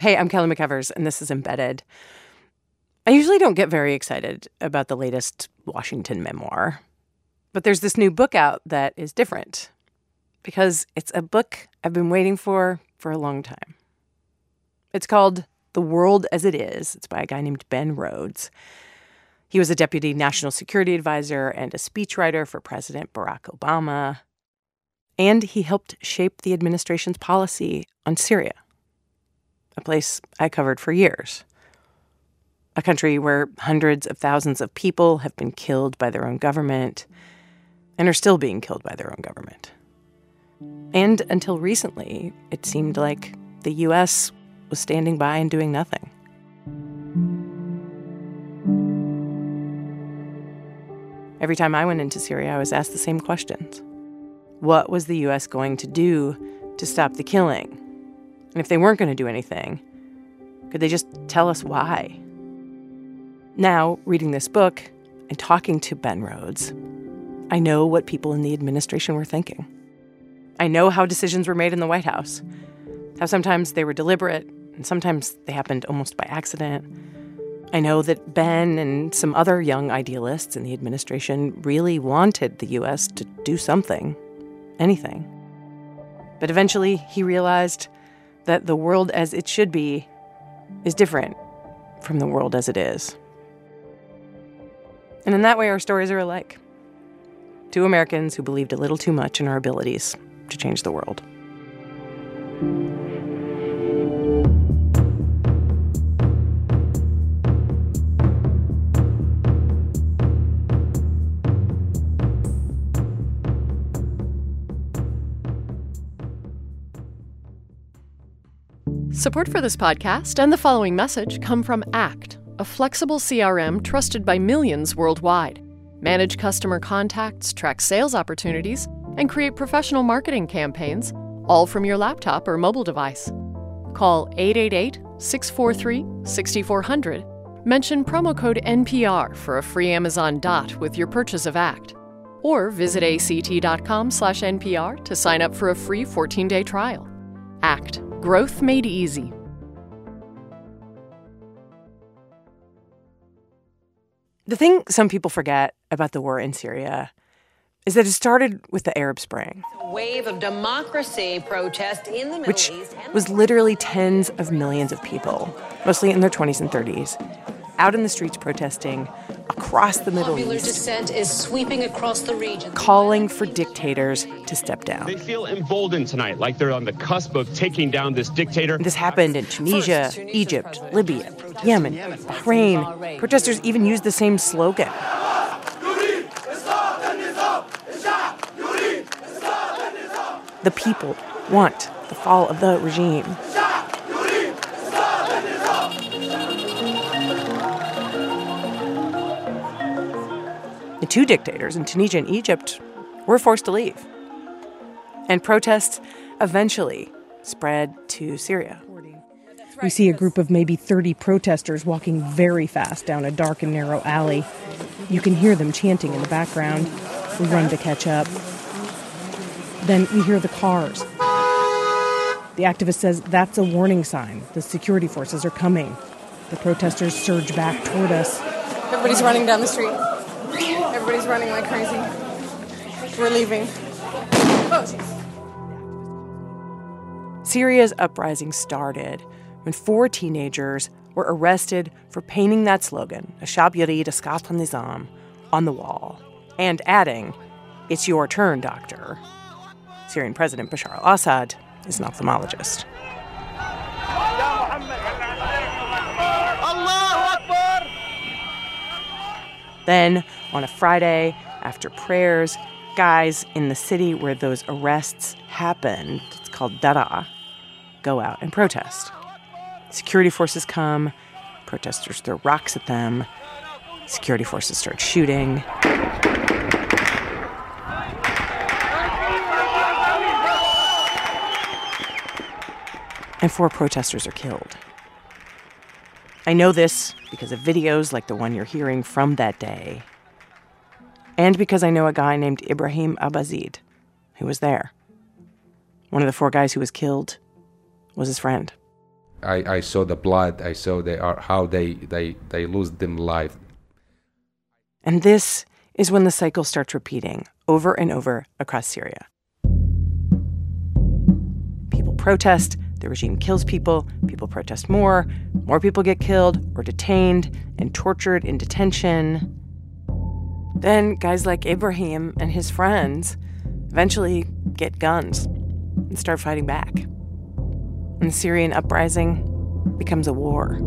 Hey, I'm Kelly McEvers, and this is Embedded. I usually don't get very excited about the latest Washington memoir, but there's this new book out that is different because it's a book I've been waiting for for a long time. It's called The World as It Is. It's by a guy named Ben Rhodes. He was a deputy national security advisor and a speechwriter for President Barack Obama. And he helped shape the administration's policy on Syria a place I covered for years. A country where hundreds of thousands of people have been killed by their own government and are still being killed by their own government. And until recently, it seemed like the U.S. was standing by and doing nothing. Every time I went into Syria, I was asked the same questions What was the U.S. going to do to stop the killing? And if they weren't going to do anything, could they just tell us why? Now, reading this book and talking to Ben Rhodes, I know what people in the administration were thinking. I know how decisions were made in the White House, how sometimes they were deliberate and sometimes they happened almost by accident. I know that Ben and some other young idealists in the administration really wanted the U.S. to do something, anything. But eventually he realized that the world as it should be is different from the world as it is. And in that way, our stories are alike. Two Americans who believed a little too much in our abilities to change the world. Support for this podcast and the following message come from ACT, a flexible CRM trusted by millions worldwide. Manage customer contacts, track sales opportunities, and create professional marketing campaigns, all from your laptop or mobile device. Call 888 643 6400. Mention promo code NPR for a free Amazon Dot with your purchase of ACT. Or visit act.com slash NPR to sign up for a free 14 day trial. ACT Growth Made Easy. The thing some people forget about the war in Syria is that it started with the Arab Spring. A wave of democracy protest in the Middle which East. was literally tens of millions of people, mostly in their 20s and 30s, out in the streets protesting across the Middle Popular East, dissent is sweeping across the region. calling for dictators to step down. They feel emboldened tonight, like they're on the cusp of taking down this dictator. This happened in Tunisia, Egypt, Libya, Yemen, Bahrain. Protesters even used the same slogan. The people want the fall of the regime. The two dictators in Tunisia and Egypt were forced to leave. And protests eventually spread to Syria. We see a group of maybe 30 protesters walking very fast down a dark and narrow alley. You can hear them chanting in the background. We run to catch up. Then we hear the cars. The activist says that's a warning sign. The security forces are coming. The protesters surge back toward us. Everybody's running down the street. Everybody's running like crazy. We're leaving. Oh. Syria's uprising started when four teenagers were arrested for painting that slogan, Ashab Yurid Asqat Nizam, on the wall, and adding, It's your turn, doctor. Syrian President Bashar al Assad is an ophthalmologist. Then, on a Friday, after prayers, guys in the city where those arrests happened, it's called Daraa, go out and protest. Security forces come, protesters throw rocks at them, security forces start shooting. And four protesters are killed. I know this because of videos like the one you're hearing from that day, and because I know a guy named Ibrahim Abazid who was there. One of the four guys who was killed was his friend. I, I saw the blood. I saw they are how they they they lose them life. And this is when the cycle starts repeating over and over across Syria. People protest, the regime kills people, people protest more, more people get killed or detained and tortured in detention. Then guys like Ibrahim and his friends eventually get guns and start fighting back. And the Syrian uprising becomes a war.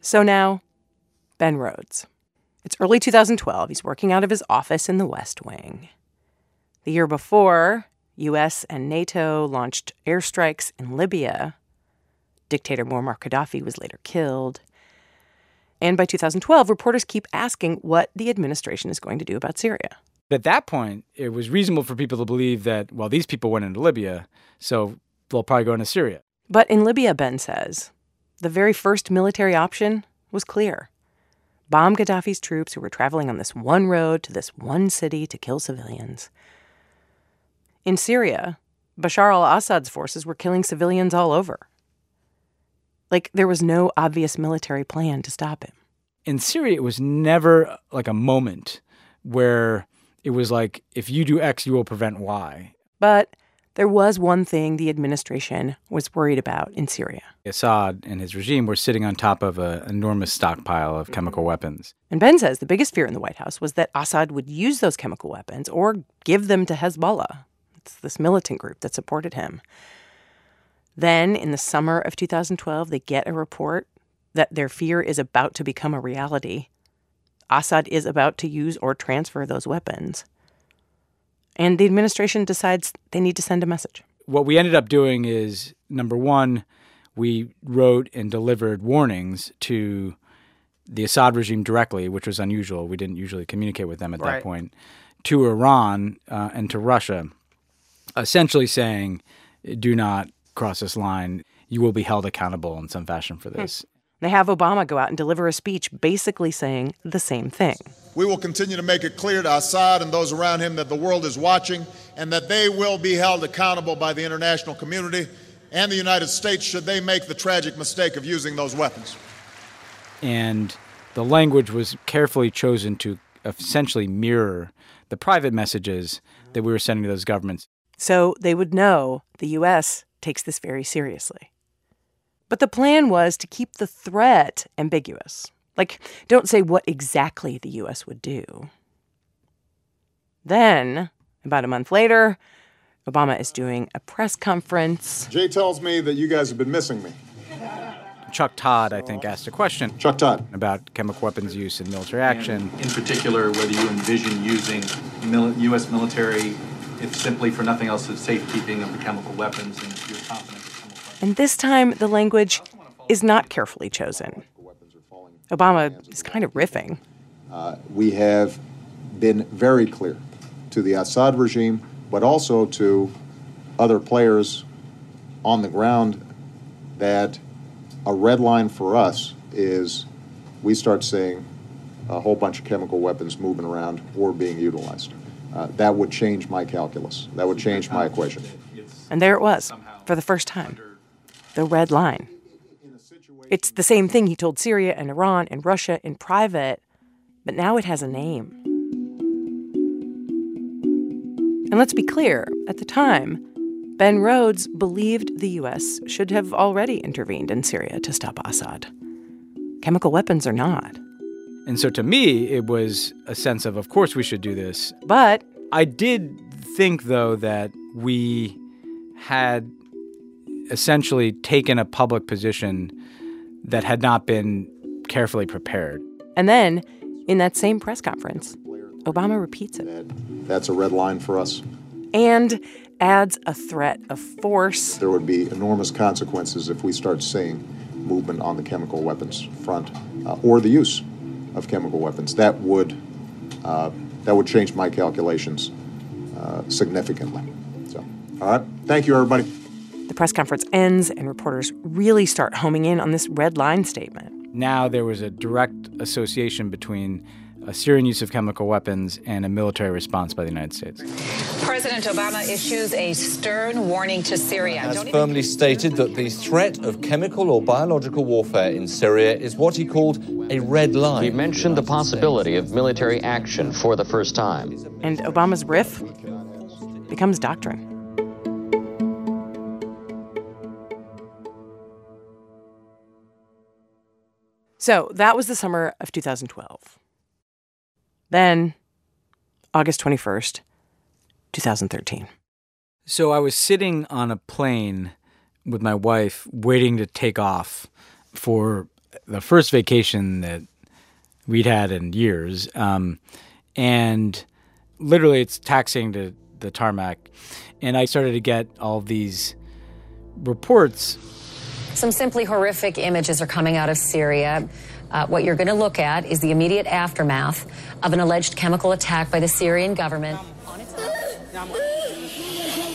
So now, Ben Rhodes. It's early 2012. He's working out of his office in the West Wing. The year before, US and NATO launched airstrikes in Libya. Dictator Muammar Gaddafi was later killed. And by 2012, reporters keep asking what the administration is going to do about Syria. At that point, it was reasonable for people to believe that, well, these people went into Libya, so they'll probably go into Syria. But in Libya, Ben says, the very first military option was clear bomb Gaddafi's troops who were traveling on this one road to this one city to kill civilians. In Syria, Bashar al Assad's forces were killing civilians all over. Like, there was no obvious military plan to stop him. In Syria, it was never like a moment where it was like, if you do X, you will prevent Y. But there was one thing the administration was worried about in Syria. Assad and his regime were sitting on top of an enormous stockpile of chemical weapons. And Ben says the biggest fear in the White House was that Assad would use those chemical weapons or give them to Hezbollah. It's this militant group that supported him. Then, in the summer of 2012, they get a report that their fear is about to become a reality. Assad is about to use or transfer those weapons. And the administration decides they need to send a message. What we ended up doing is number one, we wrote and delivered warnings to the Assad regime directly, which was unusual. We didn't usually communicate with them at Right. that point, to Iran uh, and to Russia, essentially saying, do not cross this line. You will be held accountable in some fashion for hmm. this. They have Obama go out and deliver a speech basically saying the same thing. We will continue to make it clear to Assad and those around him that the world is watching and that they will be held accountable by the international community and the United States should they make the tragic mistake of using those weapons. and the language was carefully chosen to essentially mirror the private messages that we were sending to those governments. So they would know the U.S. takes this very seriously. But the plan was to keep the threat ambiguous. Like, don't say what exactly the U.S. would do. Then, about a month later, Obama is doing a press conference. Jay tells me that you guys have been missing me. Chuck Todd, I think, asked a question Chuck Todd. about chemical weapons use in military action. In particular, whether you envision using mil- U.S. military, if simply for nothing else, the safekeeping of the chemical weapons and your confidence in chemical weapons. And this time, the language is not carefully chosen. Obama is kind of riffing. Uh, we have been very clear to the Assad regime, but also to other players on the ground that a red line for us is we start seeing a whole bunch of chemical weapons moving around or being utilized. Uh, that would change my calculus. That would change my equation. And there it was, for the first time. The red line. It's the same thing he told Syria and Iran and Russia in private, but now it has a name. And let's be clear at the time, Ben Rhodes believed the U.S. should have already intervened in Syria to stop Assad. Chemical weapons are not. And so to me, it was a sense of, of course, we should do this. But I did think, though, that we had essentially taken a public position that had not been carefully prepared. And then, in that same press conference, Obama repeats it That's a red line for us. and adds a threat of force. There would be enormous consequences if we start seeing movement on the chemical weapons front uh, or the use of chemical weapons. That would uh, that would change my calculations uh, significantly. So, all right. Thank you, everybody. The press conference ends, and reporters really start homing in on this red line statement. Now there was a direct association between a Syrian use of chemical weapons, and a military response by the United States. President Obama issues a stern warning to Syria. Has firmly stated that the threat of chemical or biological warfare in Syria is what he called a red line. He mentioned the possibility of military action for the first time. And Obama's riff becomes doctrine. So that was the summer of 2012. Then, August 21st, 2013. So I was sitting on a plane with my wife waiting to take off for the first vacation that we'd had in years. Um, and literally, it's taxiing to the tarmac. And I started to get all these reports. Some simply horrific images are coming out of Syria. Uh, what you're going to look at is the immediate aftermath of an alleged chemical attack by the Syrian government.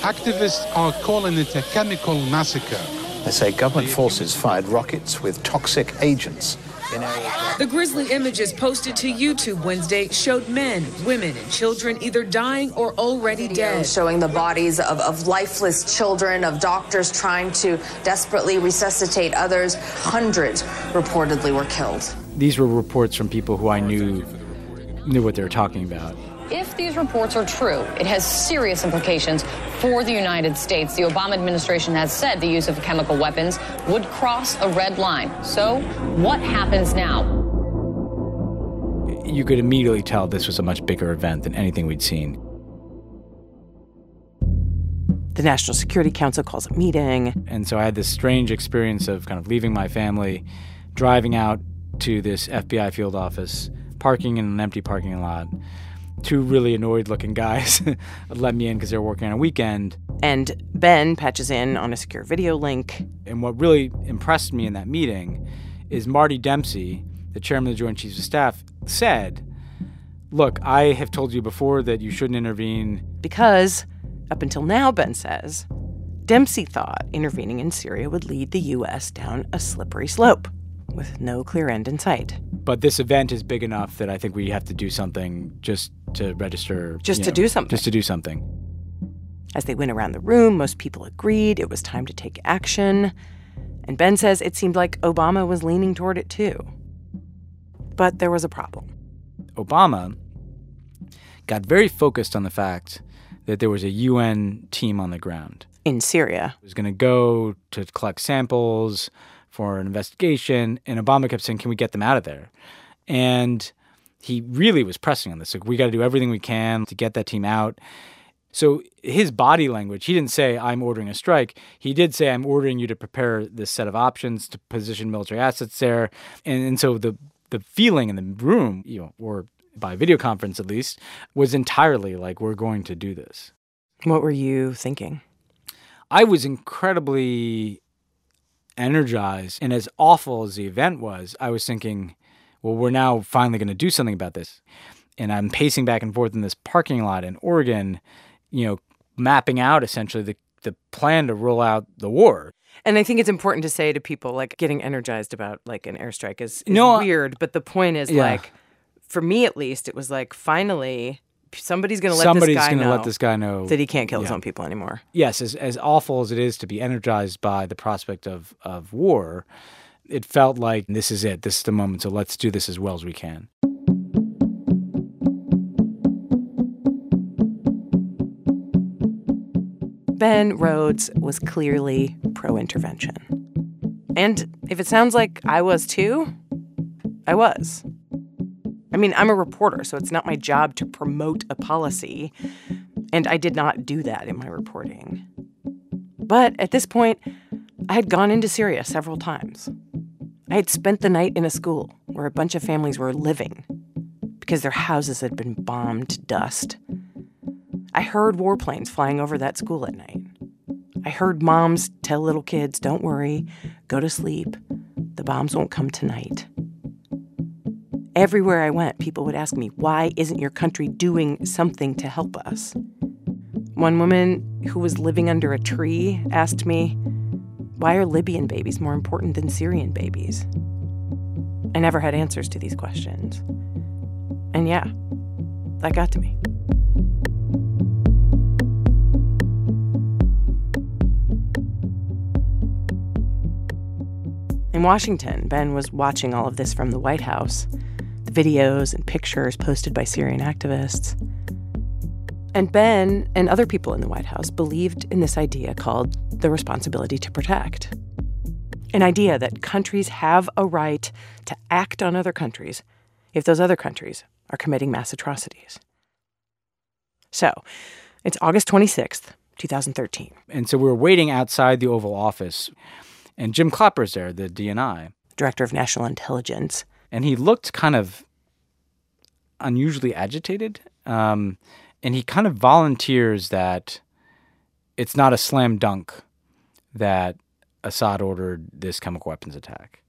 Activists are calling it a chemical massacre. They say government forces fired rockets with toxic agents. The grisly images posted to YouTube Wednesday showed men, women, and children either dying or already dead. Showing the bodies of, of lifeless children, of doctors trying to desperately resuscitate others. Hundreds reportedly were killed. These were reports from people who I knew knew what they were talking about. If these reports are true, it has serious implications for the United States. The Obama administration has said the use of chemical weapons would cross a red line. So, what happens now? You could immediately tell this was a much bigger event than anything we'd seen. The National Security Council calls a meeting. And so I had this strange experience of kind of leaving my family, driving out to this FBI field office, parking in an empty parking lot two really annoyed looking guys let me in because they were working on a weekend. And Ben patches in on a secure video link. And what really impressed me in that meeting is Marty Dempsey, the chairman of the Joint Chiefs of Staff, said, Look, I have told you before that you shouldn't intervene. Because, up until now, Ben says, Dempsey thought intervening in Syria would lead the U.S. down a slippery slope with no clear end in sight. But this event is big enough that I think we have to do something just to register. Just to know, do something. Just to do something. As they went around the room, most people agreed it was time to take action. And Ben says it seemed like Obama was leaning toward it too. But there was a problem. Obama got very focused on the fact that there was a UN team on the ground in Syria. It was going to go to collect samples for an investigation, and Obama kept saying, "Can we get them out of there?" And he really was pressing on this. Like, we got to do everything we can to get that team out. So his body language, he didn't say, I'm ordering a strike. He did say, I'm ordering you to prepare this set of options to position military assets there. And, and so the, the feeling in the room, you know, or by video conference at least, was entirely like, we're going to do this. What were you thinking? I was incredibly energized. And as awful as the event was, I was thinking, well, we're now finally going to do something about this. And I'm pacing back and forth in this parking lot in Oregon, you know, mapping out essentially the, the plan to roll out the war. And I think it's important to say to people like getting energized about like an airstrike is, is no, weird. But the point is yeah. like, for me at least, it was like finally somebody's going to let somebody's this guy gonna know let this guy know that he can't kill yeah. his own people anymore. Yes, as as awful as it is to be energized by the prospect of of war, it felt like this is it. This is the moment. So let's do this as well as we can. Ben Rhodes was clearly pro intervention. And if it sounds like I was too, I was. I mean, I'm a reporter, so it's not my job to promote a policy, and I did not do that in my reporting. But at this point, I had gone into Syria several times. I had spent the night in a school where a bunch of families were living because their houses had been bombed to dust. I heard warplanes flying over that school at night. I heard moms tell little kids, don't worry, go to sleep. The bombs won't come tonight. Everywhere I went, people would ask me, why isn't your country doing something to help us? One woman who was living under a tree asked me, why are Libyan babies more important than Syrian babies? I never had answers to these questions. And yeah, that got to me. In Washington, Ben was watching all of this from the White House the videos and pictures posted by Syrian activists. And Ben and other people in the White House believed in this idea called the responsibility to protect. An idea that countries have a right to act on other countries if those other countries are committing mass atrocities. So, it's August 26th, 2013. And so we were waiting outside the Oval Office, and Jim Clapper's there, the DNI, Director of National Intelligence. And he looked kind of unusually agitated. Um, and he kind of volunteers that it's not a slam dunk that Assad ordered this chemical weapons attack.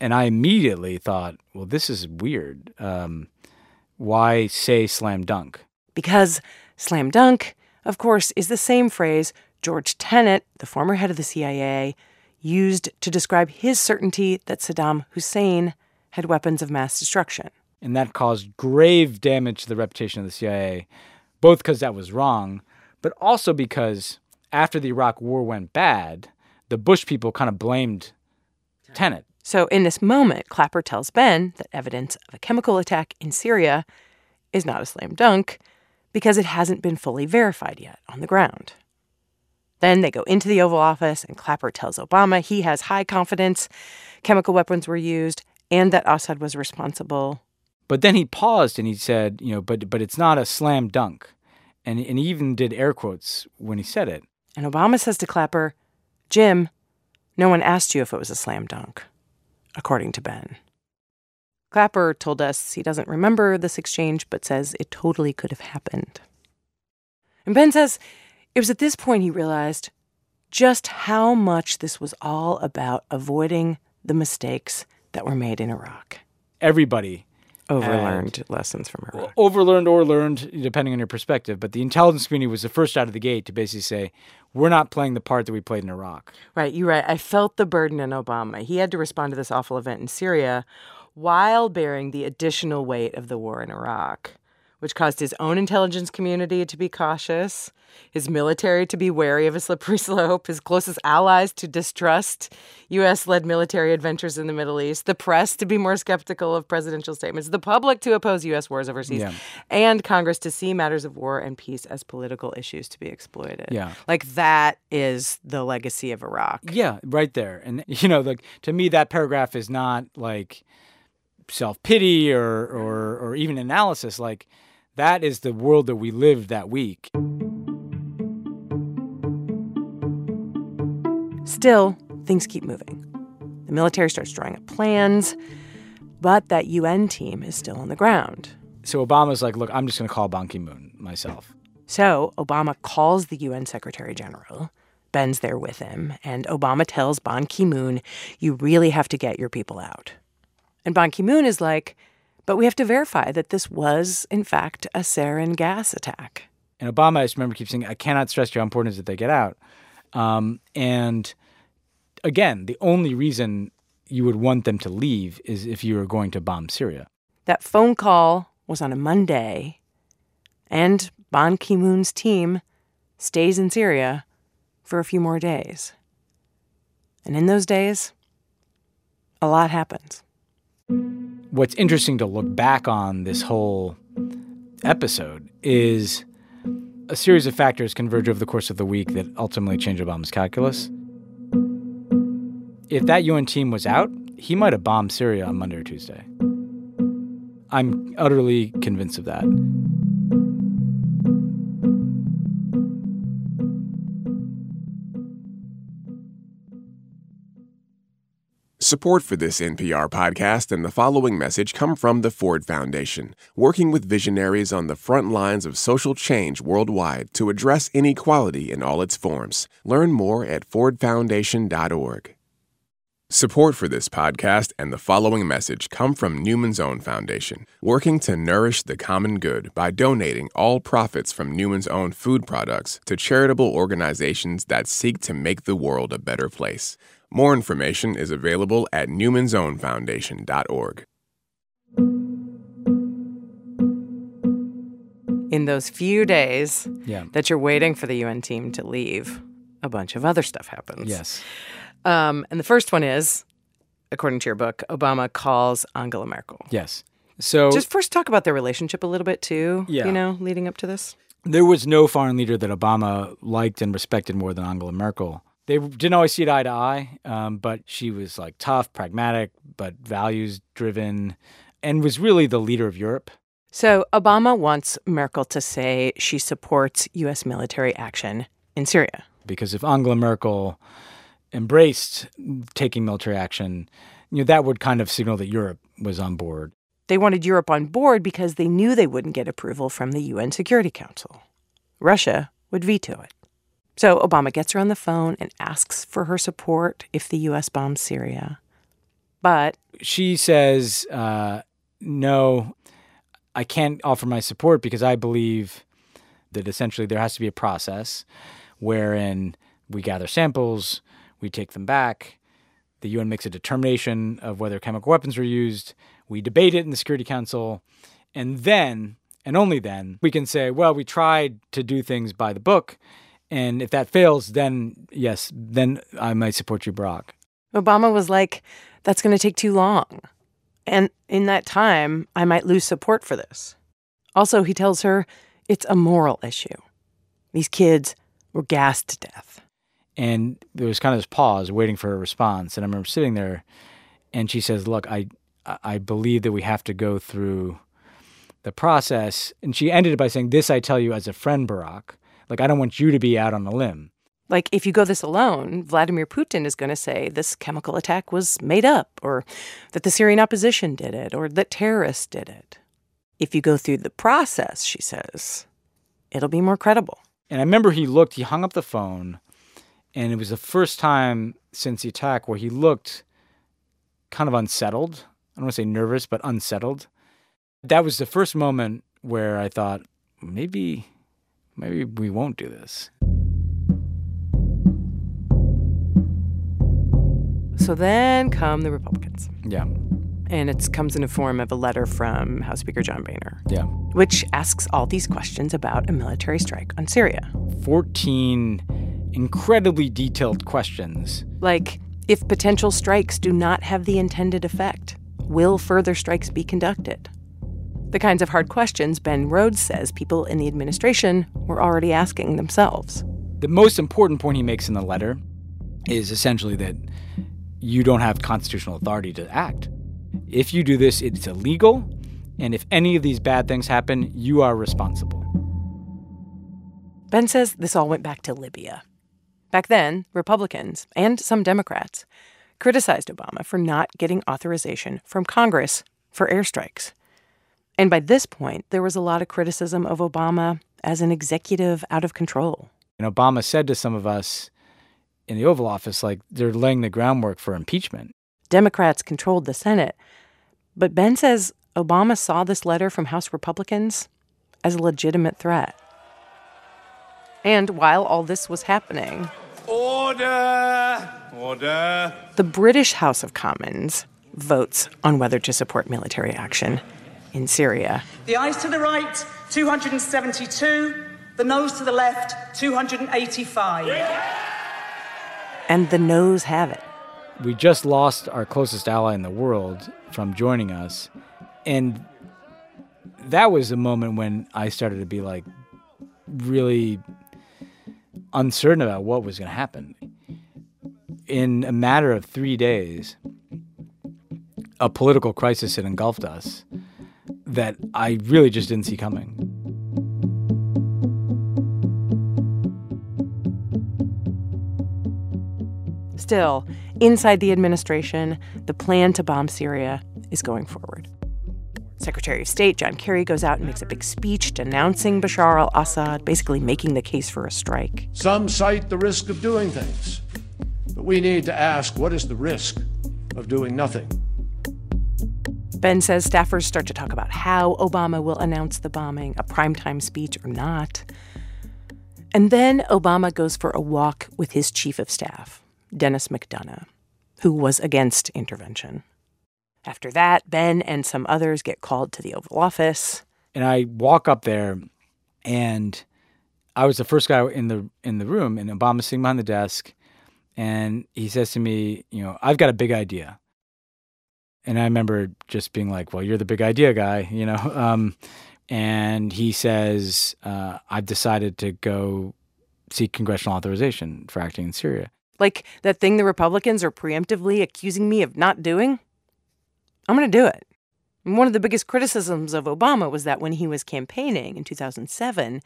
And I immediately thought, well, this is weird. Um, why say slam dunk? Because slam dunk, of course, is the same phrase George Tenet, the former head of the CIA, used to describe his certainty that Saddam Hussein had weapons of mass destruction. And that caused grave damage to the reputation of the CIA, both because that was wrong, but also because after the Iraq war went bad, the Bush people kind of blamed Tenet. So in this moment, Clapper tells Ben that evidence of a chemical attack in Syria is not a slam dunk because it hasn't been fully verified yet on the ground. Then they go into the Oval Office, and Clapper tells Obama he has high confidence chemical weapons were used and that Assad was responsible. But then he paused and he said, you know, but but it's not a slam dunk. And and he even did air quotes when he said it. And Obama says to Clapper, "Jim, no one asked you if it was a slam dunk." According to Ben. Clapper told us he doesn't remember this exchange but says it totally could have happened. And Ben says it was at this point he realized just how much this was all about avoiding the mistakes that were made in Iraq. Everybody overlearned lessons from Iraq. Overlearned or learned, depending on your perspective. But the intelligence community was the first out of the gate to basically say, we're not playing the part that we played in Iraq. Right, you're right. I felt the burden in Obama. He had to respond to this awful event in Syria while bearing the additional weight of the war in Iraq which caused his own intelligence community to be cautious, his military to be wary of a slippery slope, his closest allies to distrust U.S. led military adventures in the Middle East, the press to be more skeptical of presidential statements, the public to oppose U.S. wars overseas, yeah. and Congress to see matters of war and peace as political issues to be exploited. Yeah. Like that is the legacy of Iraq. Yeah, right there. And, you know, like to me, that paragraph is not like self pity or, or, or even analysis. Like, that is the world that we lived that week. Still, things keep moving. The military starts drawing up plans, but that UN team is still on the ground. So Obama's like, look, I'm just going to call Ban Ki moon myself. So Obama calls the UN Secretary General. Ben's there with him, and Obama tells Ban Ki moon, you really have to get your people out. And Ban Ki moon is like, but we have to verify that this was, in fact, a sarin gas attack. And Obama, I just remember, keeps saying, I cannot stress to you how important it is that they get out. Um, and again, the only reason you would want them to leave is if you were going to bomb Syria. That phone call was on a Monday, and Ban Ki moon's team stays in Syria for a few more days. And in those days, a lot happens what's interesting to look back on this whole episode is a series of factors converge over the course of the week that ultimately change Obama's calculus. If that UN team was out, he might have bombed Syria on Monday or Tuesday. I'm utterly convinced of that. Support for this NPR podcast and the following message come from the Ford Foundation, working with visionaries on the front lines of social change worldwide to address inequality in all its forms. Learn more at fordfoundation.org. Support for this podcast and the following message come from Newman's Own Foundation, working to nourish the common good by donating all profits from Newman's Own food products to charitable organizations that seek to make the world a better place. More information is available at newmansownfoundation.org. in those few days Yeah. that you're waiting for the UN team to leave, a bunch of other stuff happens. Yes. Um, and the first one is, according to your book, Obama calls Angela Merkel. Yes. So Just first talk about their relationship a little bit too. Yeah. You know, leading up to this. there was no foreign leader that Obama liked and respected more than Angela Merkel. They didn't always see it eye to eye, um, but she was like tough, pragmatic, but values driven, and was really the leader of Europe. So Obama wants Merkel to say she supports U.S. military action in Syria. Because if Angela Merkel embraced taking military action, you know that would kind of signal that Europe was on board. They wanted Europe on board because they knew they wouldn't get approval from the UN Security Council. Russia would veto it. So Obama gets her on the phone and asks for her support if the U.S. bombs Syria. But she says, uh, "No, I can't offer my support because I believe that essentially there has to be a process wherein we gather samples, we take them back, the UN makes a determination of whether chemical weapons were used, we debate it in the Security Council, and then, and only then, we can say, well, we tried to do things by the book, and if that fails, then yes, then I might support you, Barack." Obama was like, that's going to take too long. And in that time, I might lose support for this. Also, he tells her it's a moral issue. These kids were gassed to death. And there was kind of this pause waiting for a response. And I remember sitting there and she says, Look, I I believe that we have to go through the process. And she ended it by saying, This I tell you as a friend, Barack. Like, I don't want you to be out on a limb. Like, if you go this alone, Vladimir Putin is going to say this chemical attack was made up, or that the Syrian opposition did it, or that terrorists did it. If you go through the process, she says, it'll be more credible. And I remember he looked, he hung up the phone, and it was the first time since the attack where he looked kind of unsettled. I don't want to say nervous, but unsettled. That was the first moment where I thought, maybe, maybe we won't do this. So then come the Republicans. Yeah. And it comes in the form of a letter from House Speaker John Boehner. Yeah. Which asks all these questions about a military strike on Syria. 14 incredibly detailed questions. Like, if potential strikes do not have the intended effect, will further strikes be conducted? The kinds of hard questions Ben Rhodes says people in the administration were already asking themselves. The most important point he makes in the letter is essentially that you don't have constitutional authority to act. If you do this, it's illegal, and if any of these bad things happen, you are responsible. Ben says this all went back to Libya. Back then, Republicans and some Democrats criticized Obama for not getting authorization from Congress for airstrikes. And by this point, there was a lot of criticism of Obama as an executive out of control. And Obama said to some of us in the Oval Office, like, they're laying the groundwork for impeachment. Democrats controlled the Senate. But Ben says Obama saw this letter from House Republicans as a legitimate threat. And while all this was happening, Order! Order! the British House of Commons votes on whether to support military action in Syria. The ayes to the right, 272. The noes to the left, 285. And the noes have it. We just lost our closest ally in the world from joining us. And that was a moment when I started to be like really uncertain about what was going to happen. In a matter of three days, a political crisis had engulfed us that I really just didn't see coming. Still, inside the administration, the plan to bomb Syria is going forward. Secretary of State John Kerry goes out and makes a big speech denouncing Bashar al Assad, basically making the case for a strike. Some cite the risk of doing things, but we need to ask what is the risk of doing nothing? Ben says staffers start to talk about how Obama will announce the bombing, a primetime speech or not. And then Obama goes for a walk with his chief of staff, Dennis McDonough, who was against intervention. After that, Ben and some others get called to the Oval Office. And I walk up there And I was the first guy in the in the room, and Obama's sitting behind the desk, and he says to me, "You know, I've got a big idea." And I remember just being like, "Well, you're the big idea guy," you know. Um, and he says, uh, "I've decided to go seek congressional authorization for acting in Syria." Like that thing the Republicans are preemptively accusing me of not doing? I'm going to do it. And one of the biggest criticisms of Obama was that when he was campaigning in 2007,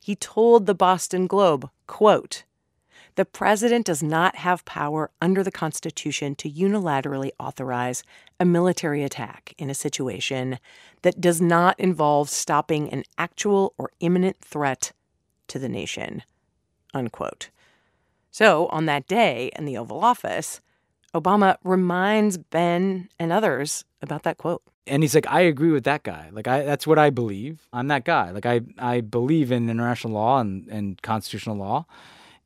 he told the Boston Globe, quote, the president does not have power under the Constitution to unilaterally authorize a military attack in a situation that does not involve stopping an actual or imminent threat to the nation. Unquote. So, on that day in the Oval Office, Obama reminds Ben and others about that quote. And he's like, I agree with that guy. Like, I that's what I believe. I'm that guy. Like, I I believe in international law and, and constitutional law.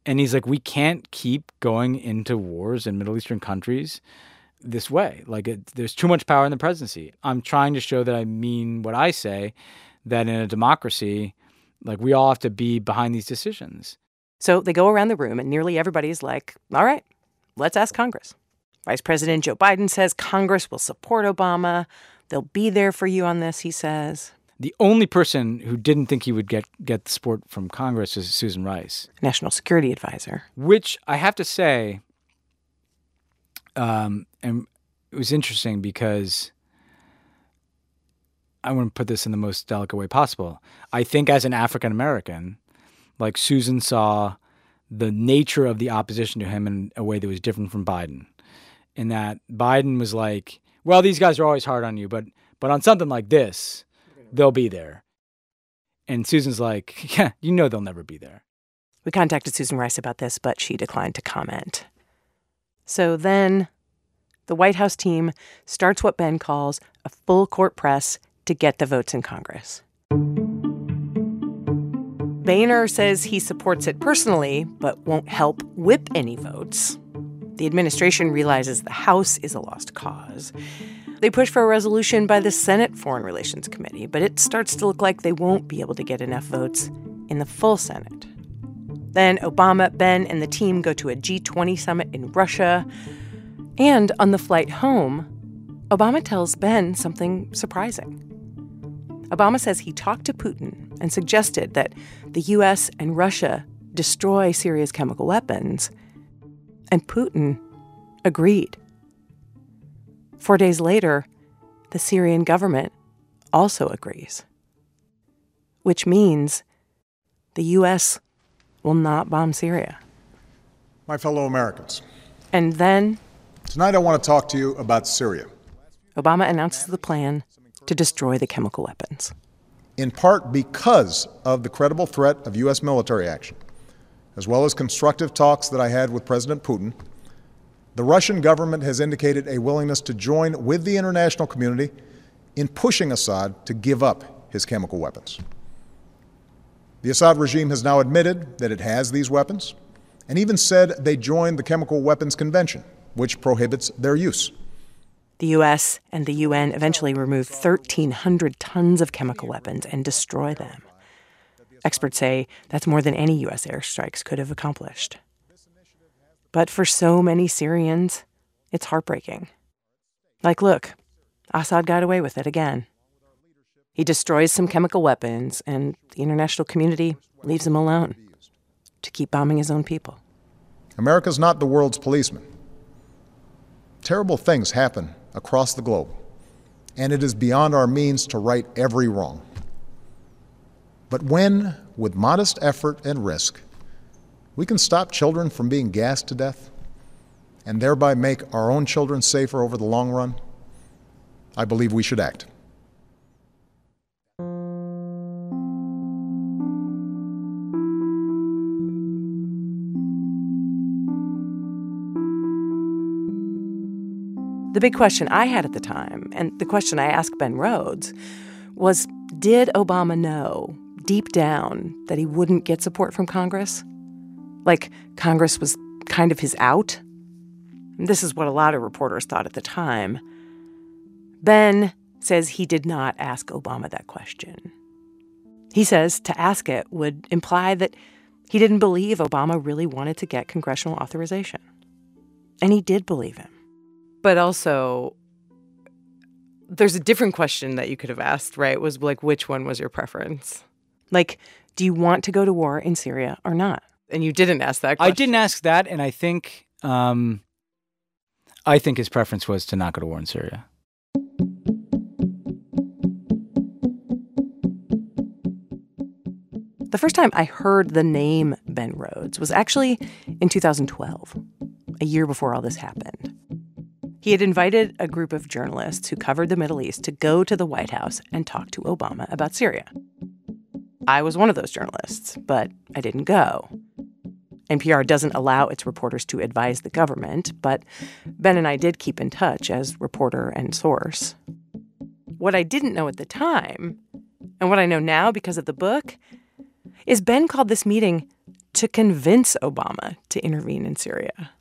And he's like, we can't keep going into wars in Middle Eastern countries this way. Like, it, there's too much power in the presidency. I'm trying to show that I mean what I say, that in a democracy, like, we all have to be behind these decisions. So they go around the room, and nearly everybody's like, all right, let's ask Congress. Vice President Joe Biden says Congress will support Obama. They'll be there for you on this, he says. The only person who didn't think he would get, get the support from Congress is Susan Rice, National Security Advisor. Which I have to say, um, and it was interesting because I want to put this in the most delicate way possible. I think as an African American, like Susan saw the nature of the opposition to him in a way that was different from Biden. In that Biden was like, well, these guys are always hard on you, but but on something like this, they'll be there. And Susan's like, yeah, you know they'll never be there. We contacted Susan Rice about this, but she declined to comment. So then the White House team starts what Ben calls a full court press to get the votes in Congress. Boehner says he supports it personally, but won't help whip any votes. The administration realizes the House is a lost cause. They push for a resolution by the Senate Foreign Relations Committee, but it starts to look like they won't be able to get enough votes in the full Senate. Then Obama, Ben, and the team go to a G20 summit in Russia. And on the flight home, Obama tells Ben something surprising. Obama says he talked to Putin and suggested that the U.S. and Russia destroy Syria's chemical weapons, and Putin agreed. Four days later, the Syrian government also agrees, which means the U.S. will not bomb Syria. My fellow Americans. And then. Tonight I want to talk to you about Syria. Obama announces the plan to destroy the chemical weapons. In part because of the credible threat of U.S. military action, as well as constructive talks that I had with President Putin, the Russian government has indicated a willingness to join with the international community in pushing Assad to give up his chemical weapons. The Assad regime has now admitted that it has these weapons and even said they joined the Chemical Weapons Convention, which prohibits their use. The U.S. and the UN eventually remove 1,300 tons of chemical weapons and destroy them. Experts say that's more than any U.S. airstrikes could have accomplished. But for so many Syrians, it's heartbreaking. Like, look, Assad got away with it again. He destroys some chemical weapons, and the international community leaves him alone to keep bombing his own people. America's not the world's policeman. Terrible things happen across the globe, and it is beyond our means to right every wrong. But when, with modest effort and risk, we can stop children from being gassed to death and thereby make our own children safer over the long run, I believe we should act. The big question I had at the time, and the question I asked Ben Rhodes, was Did Obama know deep down that he wouldn't get support from Congress? Like Congress was kind of his out? And this is what a lot of reporters thought at the time. Ben says he did not ask Obama that question. He says to ask it would imply that he didn't believe Obama really wanted to get congressional authorization. And he did believe him. But also, there's a different question that you could have asked, right? Was like, which one was your preference? Like, do you want to go to war in Syria or not? And you didn't ask that question. I didn't ask that, and I think um, I think his preference was to not go to war in Syria. The first time I heard the name Ben Rhodes was actually in 2012, a year before all this happened. He had invited a group of journalists who covered the Middle East to go to the White House and talk to Obama about Syria. I was one of those journalists, but I didn't go. NPR doesn't allow its reporters to advise the government, but Ben and I did keep in touch as reporter and source. What I didn't know at the time, and what I know now because of the book, is Ben called this meeting to convince Obama to intervene in Syria.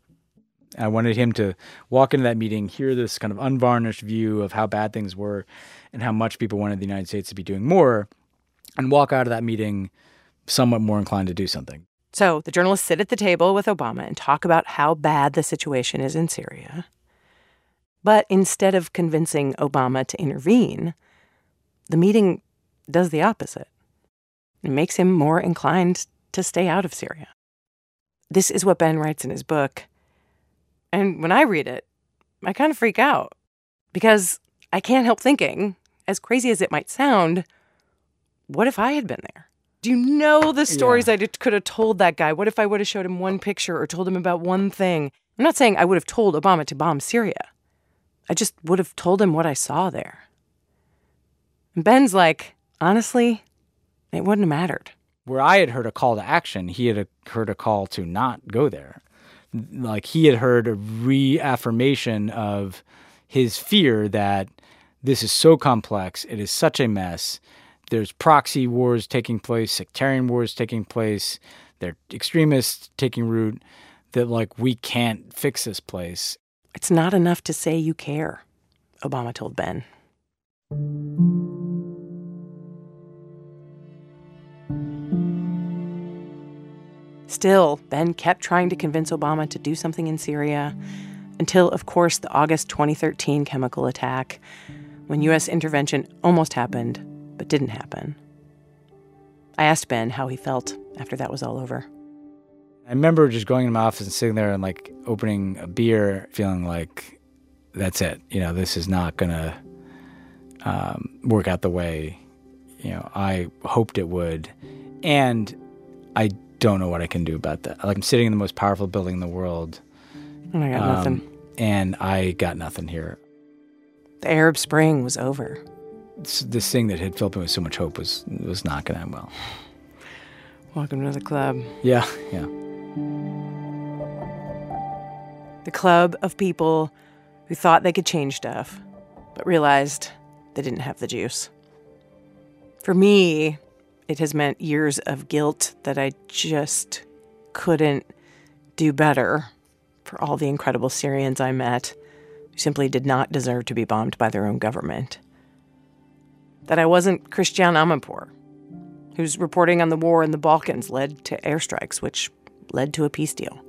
I wanted him to walk into that meeting, hear this kind of unvarnished view of how bad things were and how much people wanted the United States to be doing more, and walk out of that meeting somewhat more inclined to do something. So the journalists sit at the table with Obama and talk about how bad the situation is in Syria. But instead of convincing Obama to intervene, the meeting does the opposite. It makes him more inclined to stay out of Syria. This is what Ben writes in his book. And when I read it, I kind of freak out because I can't help thinking, as crazy as it might sound, what if I had been there? Do you know the stories yeah. I could have told that guy? What if I would have showed him one picture or told him about one thing? I'm not saying I would have told Obama to bomb Syria. I just would have told him what I saw there. And Ben's like, honestly, it wouldn't have mattered. Where I had heard a call to action, he had heard a call to not go there. Like he had heard a reaffirmation of his fear that this is so complex, it is such a mess. There's proxy wars taking place, sectarian wars taking place, there extremists taking root that like we can't fix this place. It's not enough to say you care, Obama told Ben. Still, Ben kept trying to convince Obama to do something in Syria until, of course, the August 2013 chemical attack, when U.S. intervention almost happened but didn't happen. I asked Ben how he felt after that was all over. I remember just going in my office and sitting there and like opening a beer, feeling like that's it. You know, this is not going to um, work out the way you know I hoped it would, and I don't know what I can do about that. Like I'm sitting in the most powerful building in the world. And I got um, nothing. And I got nothing here. The Arab Spring was over. This, thing that had filled me with so much hope was was not going to end well. Welcome to the club. Yeah, yeah. The club of people who thought they could change stuff, but realized they didn't have the juice. For me, it has meant years of guilt that I just couldn't do better for all the incredible Syrians I met who simply did not deserve to be bombed by their own government. That I wasn't Christiane Amanpour, whose reporting on the war in the Balkans led to airstrikes, which led to a peace deal.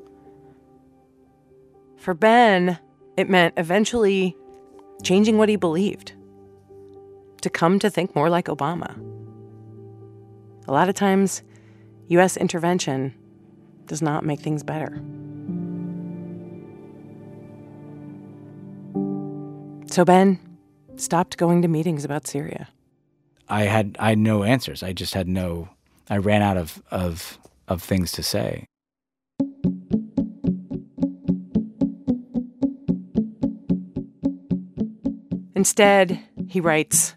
For Ben, it meant eventually changing what he believed, to come to think more like Obama a lot of times, U.S. intervention does not make things better. So Ben stopped going to meetings about Syria. I had I had no answers. I just had no. I ran out of of of things to say. Instead, he writes,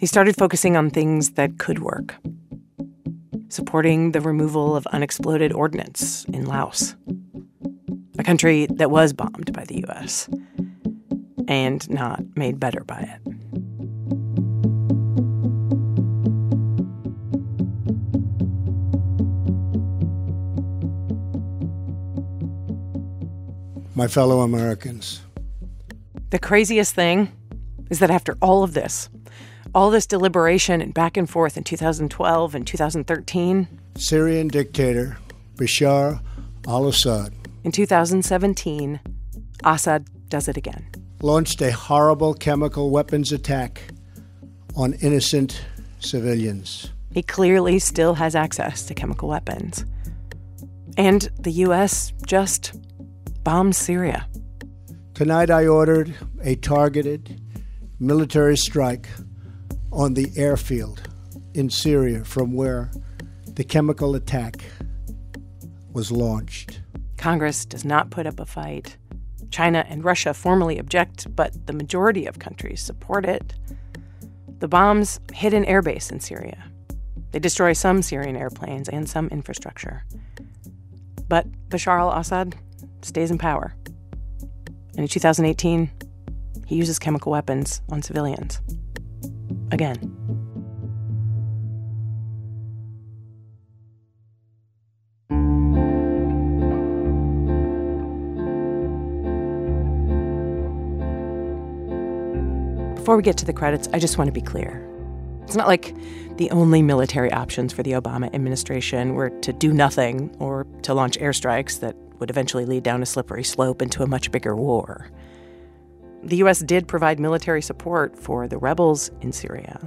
he started focusing on things that could work supporting the removal of unexploded ordnance in Laos, a country that was bombed by the U.S. and not made better by it. My fellow Americans. The craziest thing is that after all of this, all this deliberation and back and forth in 2012 and 2013, Syrian dictator Bashar al Assad in 2017, Assad does it again. launched a horrible chemical weapons attack on innocent civilians. He clearly still has access to chemical weapons. And the U.S. just bombs Syria. Tonight, I ordered a targeted military strike on the airfield in Syria from where the chemical attack was launched. Congress does not put up a fight. China and Russia formally object, but the majority of countries support it. The bombs hit an airbase in Syria. They destroy some Syrian airplanes and some infrastructure. But Bashar al Assad stays in power. And in 2018, he uses chemical weapons on civilians. Again. Before we get to the credits, I just want to be clear. It's not like the only military options for the Obama administration were to do nothing or to launch airstrikes that would eventually lead down a slippery slope into a much bigger war. The U.S. did provide military support for the rebels in Syria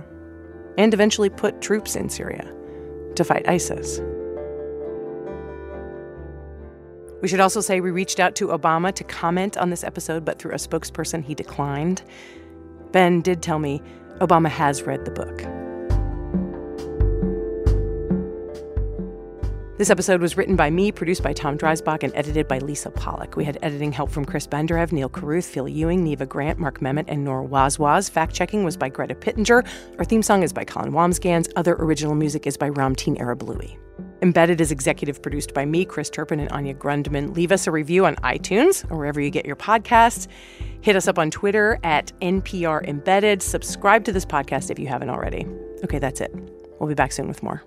and eventually put troops in Syria to fight ISIS. We should also say we reached out to Obama to comment on this episode, but through a spokesperson, he declined. Ben did tell me Obama has read the book. This episode was written by me, produced by Tom Dreisbach, and edited by Lisa Pollock. We had editing help from Chris Benderev, Neil Carruth, Phil Ewing, Neva Grant, Mark Memmott, and Nor Wazwaz. Fact checking was by Greta Pittenger. Our theme song is by Colin Wamsgans. Other original music is by Ramtin Arablouei. Embedded is executive produced by me, Chris Turpin, and Anya Grundmann. Leave us a review on iTunes or wherever you get your podcasts. Hit us up on Twitter at NPR Embedded. Subscribe to this podcast if you haven't already. Okay, that's it. We'll be back soon with more.